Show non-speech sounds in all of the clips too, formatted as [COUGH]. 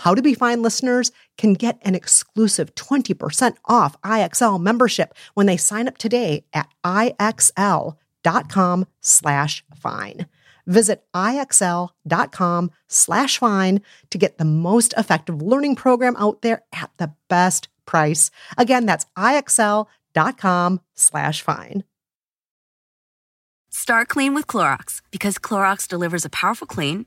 how to Be Fine listeners can get an exclusive 20% off IXL membership when they sign up today at IXL.com slash fine. Visit IXL.com slash fine to get the most effective learning program out there at the best price. Again, that's IXL.com slash fine. Start clean with Clorox because Clorox delivers a powerful clean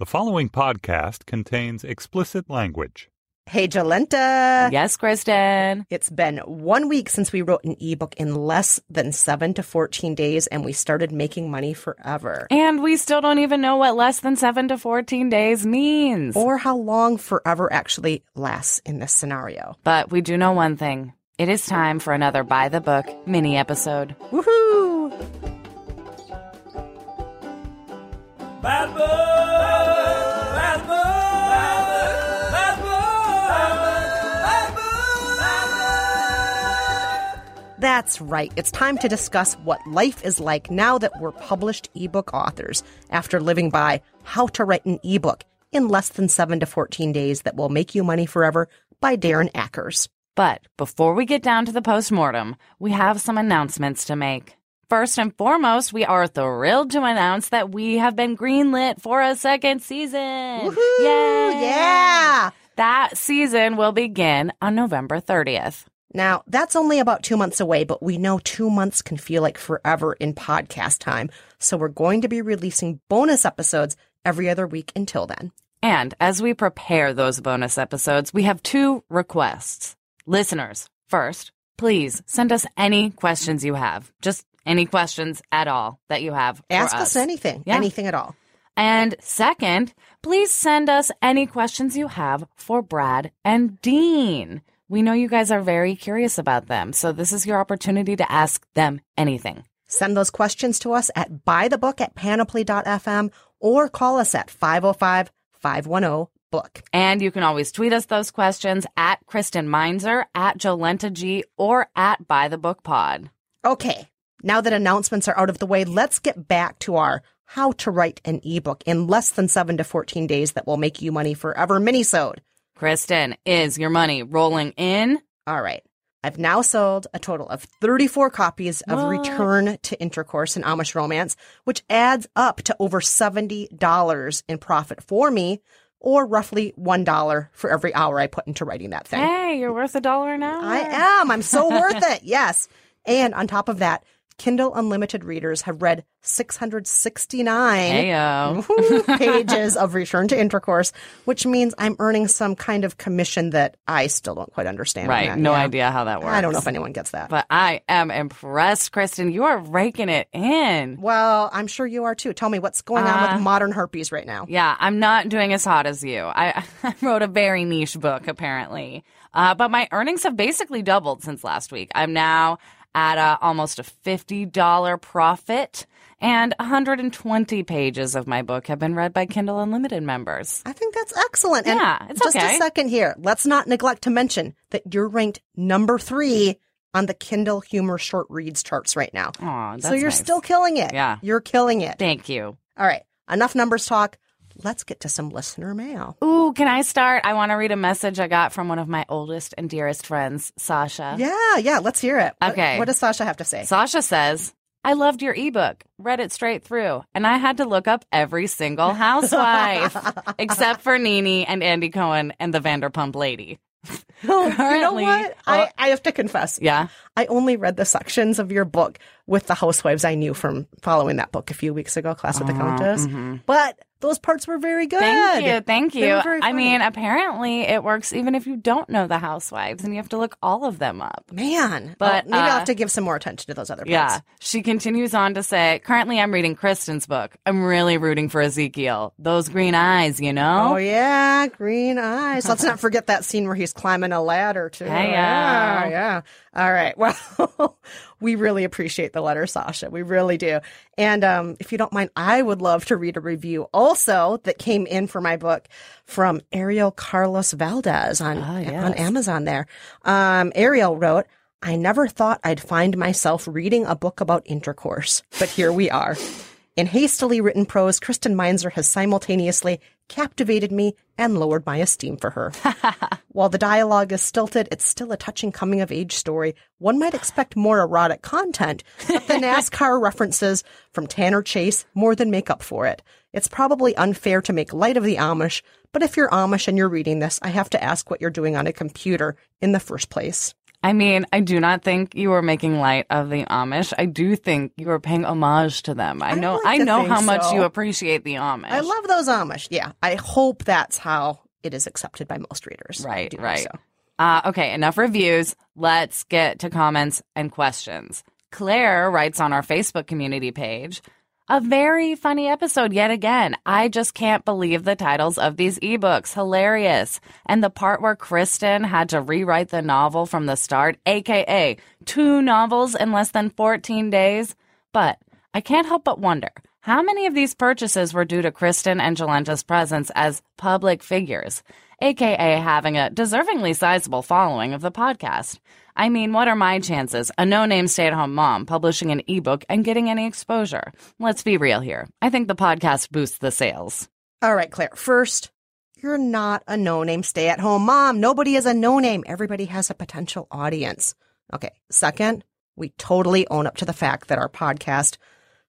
The following podcast contains explicit language. Hey, Jolenta. Yes, Kristen. It's been one week since we wrote an ebook in less than seven to 14 days, and we started making money forever. And we still don't even know what less than seven to 14 days means. Or how long forever actually lasts in this scenario. But we do know one thing it is time for another By the Book mini episode. Woohoo! Bad book! That's right. It's time to discuss what life is like now that we're published ebook authors after living by How to Write an Ebook in Less Than 7 to 14 Days That Will Make You Money Forever by Darren Ackers. But before we get down to the postmortem, we have some announcements to make. First and foremost, we are thrilled to announce that we have been greenlit for a second season. Woohoo! Yay! Yeah! That season will begin on November 30th. Now, that's only about two months away, but we know two months can feel like forever in podcast time. So we're going to be releasing bonus episodes every other week until then. And as we prepare those bonus episodes, we have two requests. Listeners, first, please send us any questions you have. Just any questions at all that you have. for Ask us anything, Yeah. anything at all. And second, please send us any questions you have for Brad and Dean. We know you guys are very curious about them, so this is your opportunity to ask them anything. Send those questions to us at bythebook at panoply.fm or call us at 505 510 book. And you can always tweet us those questions at Kristen Meinzer, at Jolenta G, or at By the Book Pod. Okay, now that announcements are out of the way, let's get back to our how to write an ebook in less than 7 to 14 days that will make you money forever minisode. Kristen, is your money rolling in? All right. I've now sold a total of 34 copies of What? Return to Intercourse and Amish Romance, which adds up to over $70 in profit for me, or roughly $1 for every hour I put into writing that thing. Hey, you're worth a dollar an hour. I am. I'm so worth [LAUGHS] it. Yes. And on top of that, Kindle Unlimited readers have read 669 [LAUGHS] pages of Return to Intercourse, which means I'm earning some kind of commission that I still don't quite understand. Right. No idea how that works. I don't know if anyone gets that. But I am impressed, Kristen. You are raking it in. well, I'm sure you are too. Tell me what's going on Uh, with modern herpes right now. Yeah, I'm not doing as hot as you. I, [LAUGHS] I wrote a very niche book, apparently. Uh, but my earnings have basically doubled since last week. I'm now at a, almost a $50 profit. And 120 pages of my book have been read by Kindle Unlimited members. I think that's excellent. And Yeah, it's just okay. a second here. Let's not neglect to mention that you're ranked number three on the Kindle Humor Short Reads charts right now. Aw, that's so you're nice. still killing it. Yeah. You're killing it. Thank you. All right. Enough numbers talk. Let's get to some listener mail. Ooh, can I start? I want to read a message I got from one of my oldest and dearest friends, Sasha. Yeah, yeah. Let's hear it. Okay. What, does Sasha have to say? Sasha says, I loved your ebook, read it straight through, and I had to look up every single [LAUGHS] housewife, except for [LAUGHS] Nene and Andy Cohen and the Vanderpump lady. [LAUGHS] you know what? Oh. I, I have to confess. Yeah. I only read the sections of your book with the housewives I knew from following that book a few weeks ago, Class with the Countess. Mm-hmm. But those parts were very good. Thank you. Thank you. I mean, apparently it works even if you don't know the housewives and you have to look all of them up. Man, But, but maybe I'll uh, have to give some more attention to those other parts. Yeah. She continues on to say, currently I'm reading Kristen's book. I'm really rooting for Ezekiel. Those green eyes, you know? Oh yeah, green eyes. Let's not [LAUGHS] forget that scene where he's climbing a ladder too. Hey, yeah, yeah. yeah. All right. [LAUGHS] Well, we really appreciate the letter, Sasha. We really do. And um, if you don't mind, I would love to read a review also that came in for my book from Ariel Carlos Valdez on Ah, yes. on Amazon. There, um, Ariel wrote. I never thought I'd find myself reading a book about intercourse, but here we are. In hastily written prose, Kristen Meinzer has simultaneously captivated me and lowered my esteem for her. [LAUGHS] While the dialogue is stilted, it's still a touching coming of age story. One might expect more erotic content, but the [LAUGHS] NASCAR references from Tanner Chase more than make up for it. It's probably unfair to make light of the Amish, but if you're Amish and you're reading this, I have to ask what you're doing on a computer in the first place. I mean, I do not think you are making light of the Amish. I do think you are paying homage to them. I I know like I know how much you appreciate the Amish. I love those Amish. Yeah, I hope that's how it is accepted by most readers. Right, right. so. Uh, okay, enough reviews. Let's get to comments and questions. Claire writes on our Facebook community page a very funny episode yet again. I just can't believe the titles of these ebooks. Hilarious. And the part where Kristen had to rewrite the novel from the start, aka two novels in less than 14 days. But I can't help but wonder how many of these purchases were due to Kristen and Jolenta's presence as public figures, aka having a deservingly sizable following of the podcast. I mean, what are my chances, a no name stay at home mom, publishing an ebook and getting any exposure? Let's be real here. I think the podcast boosts the sales. All right, Claire. First, you're not a no name stay at home mom. Nobody is a no name. Everybody has a potential audience. Okay. Second, we totally own up to the fact that our podcast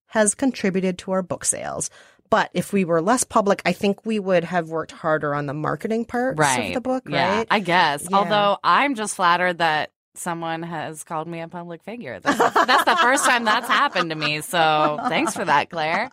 has contributed to our book sales. But if we were less public, I think we would have worked harder on the marketing parts Right. of the book, yeah, right? I guess. Yeah. Although I'm just flattered that someone has called me a public figure. That's, that's the first time that's happened to me. So thanks for that, Claire.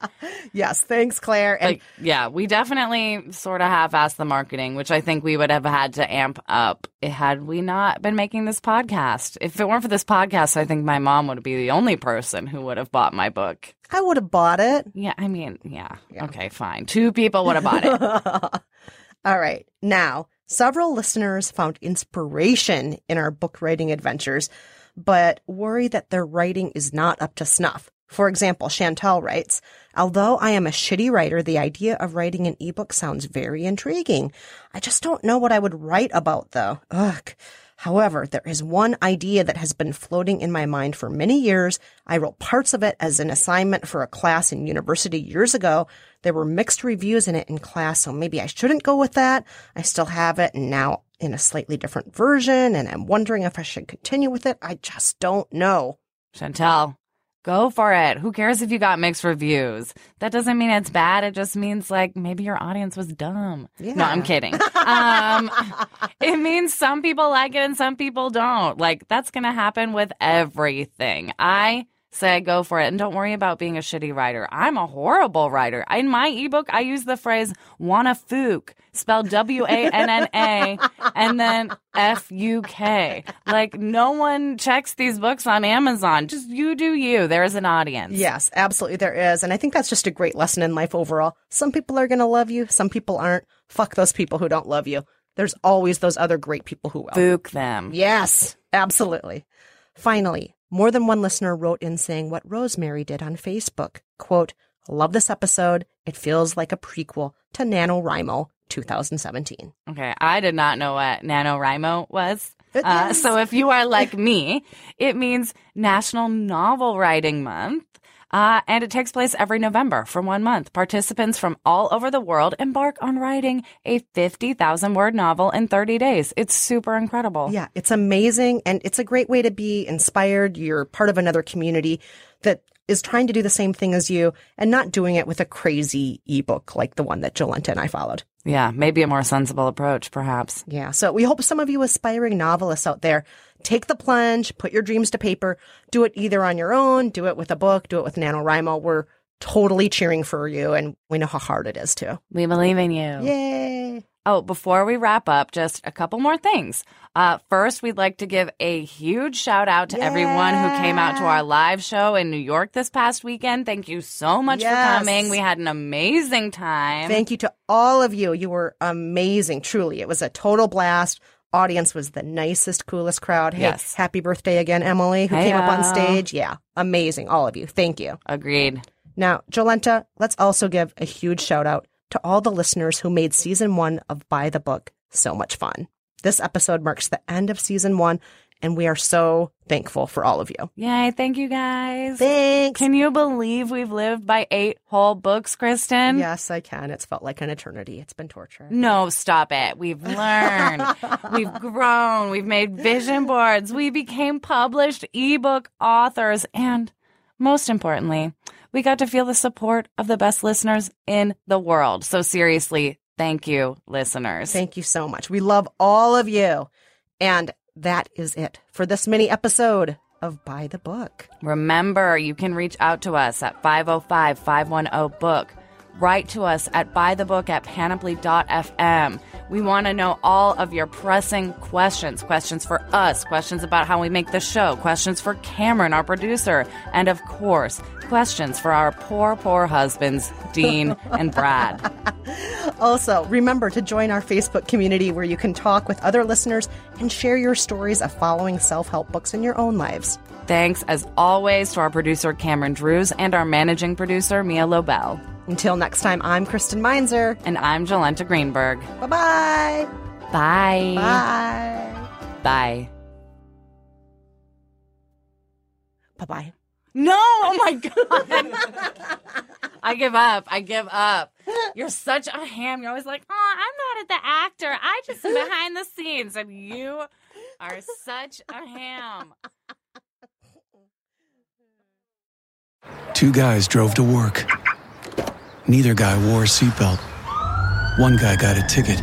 yes. Thanks, Claire. And Like, yeah, we definitely sort of half-assed the marketing, which I think we would have had to amp up had we not been making this podcast. If it weren't for this podcast, I think my mom would be the only person who would have bought my book. I would have bought it. Yeah, I mean, yeah. Okay, fine. Two people would have bought it. [LAUGHS] All right. Now, several listeners found inspiration in our book writing adventures, but worry that their writing is not up to snuff. For example, Chantel writes, Although I am a shitty writer, the idea of writing an ebook sounds very intriguing. I just don't know what I would write about, though. Ugh. However, there is one idea that has been floating in my mind for many years. I wrote parts of it as an assignment for a class in university years ago. There were mixed reviews in it in class, so maybe I shouldn't go with that. I still have it and now in a slightly different version, and I'm wondering if I should continue with it. I just don't know. Chantel, go for it. Who cares if you got mixed reviews? That doesn't mean it's bad. It just means like maybe your audience was dumb. No, I'm kidding. um, [LAUGHS] it means some people like it and some people don't. Like that's going to happen with everything. I say go for it and don't worry about being a shitty writer. I'm a horrible writer. In my ebook, I use the phrase wanna fook, spelled W A N N A and then F U K. Like no one checks these books on Amazon. Just you do you. There is an audience. Yes, absolutely there is. And I think that's just a great lesson in life overall. Some people are going to love you, some people aren't. Fuck those people who don't love you. There's always those other great people who will. Fook them. Yes, absolutely. Finally, More than one listener wrote in saying what Rosemary did on Facebook. Quote, Love this episode. It feels like a prequel to NaNoWriMo 2017. Okay, I did not know what NaNoWriMo was. Uh, so if you are like me, it means National Novel Writing Month. Uh, and it takes place every November for one month. Participants from all over the world embark on writing a 50,000 word novel in 30 days. It's super incredible. Yeah, it's amazing. And it's a great way to be inspired. You're part of another community that is trying to do the same thing as you and not doing it with a crazy ebook like the one that Jolenta and I followed. Yeah, maybe a more sensible approach, perhaps. Yeah. So we hope some of you aspiring novelists out there take the plunge, put your dreams to paper, do it either on your own, do it with a book, do it with NaNoWriMo. We're totally cheering for you and we know how hard it is too. We believe in you. Yay. Oh, before we wrap up, just a couple more things. Uh, first, we'd like to give a huge shout out to everyone who came out to our live show in New York this past weekend. Thank you so much Yes. for coming. We had an amazing time. Thank you to all of you. You were amazing. Truly. It was a total blast. Audience was the nicest, coolest crowd. Hey, Yes. happy birthday again, Emily, who came up on stage. Yeah. Amazing. All of you. Thank you. Agreed. Now, Jolenta, let's also give a huge shout out to all the listeners who made season one of By the Book so much fun. This episode marks the end of season one, and we are so thankful for all of you. Yay. Thank you guys. Thanks. Can you believe we've lived by eight whole books, Kristen? yes, I can. It's felt like an eternity. It's been torture. No, stop it. We've learned. [LAUGHS] We've grown. We've made vision boards. We became published ebook authors. And most importantly, we got to feel the support of the best listeners in the world. So seriously, thank you, listeners. Thank you so much. We love all of you. And that is it for this mini episode of By the Book. Remember, you can reach out to us at 505 510 book. Write to us at bythebook at panoply.fm. We want to know all of your pressing questions questions for us, questions about how we make the show, questions for Cameron, our producer, and of course, questions for our poor, poor husbands, Dean [LAUGHS] and Brad. Also, remember to join our Facebook community where you can talk with other listeners and share your stories of following self help books in your own lives. Thanks, as always, to our producer, Cameron Drews, and our managing producer, Mia Lobel. Until next time, I'm Kristen Meinzer. And I'm Jolenta Greenberg. Bye-bye. Bye. Bye. Bye. Bye-bye. Bye. No, oh my [LAUGHS] god. [LAUGHS] I give up. I give up. You're such a ham. You're always like, oh, I'm not at the actor. I just am behind the scenes. And you are such a ham. Two guys drove to work. Neither guy wore a seatbelt. One guy got a ticket.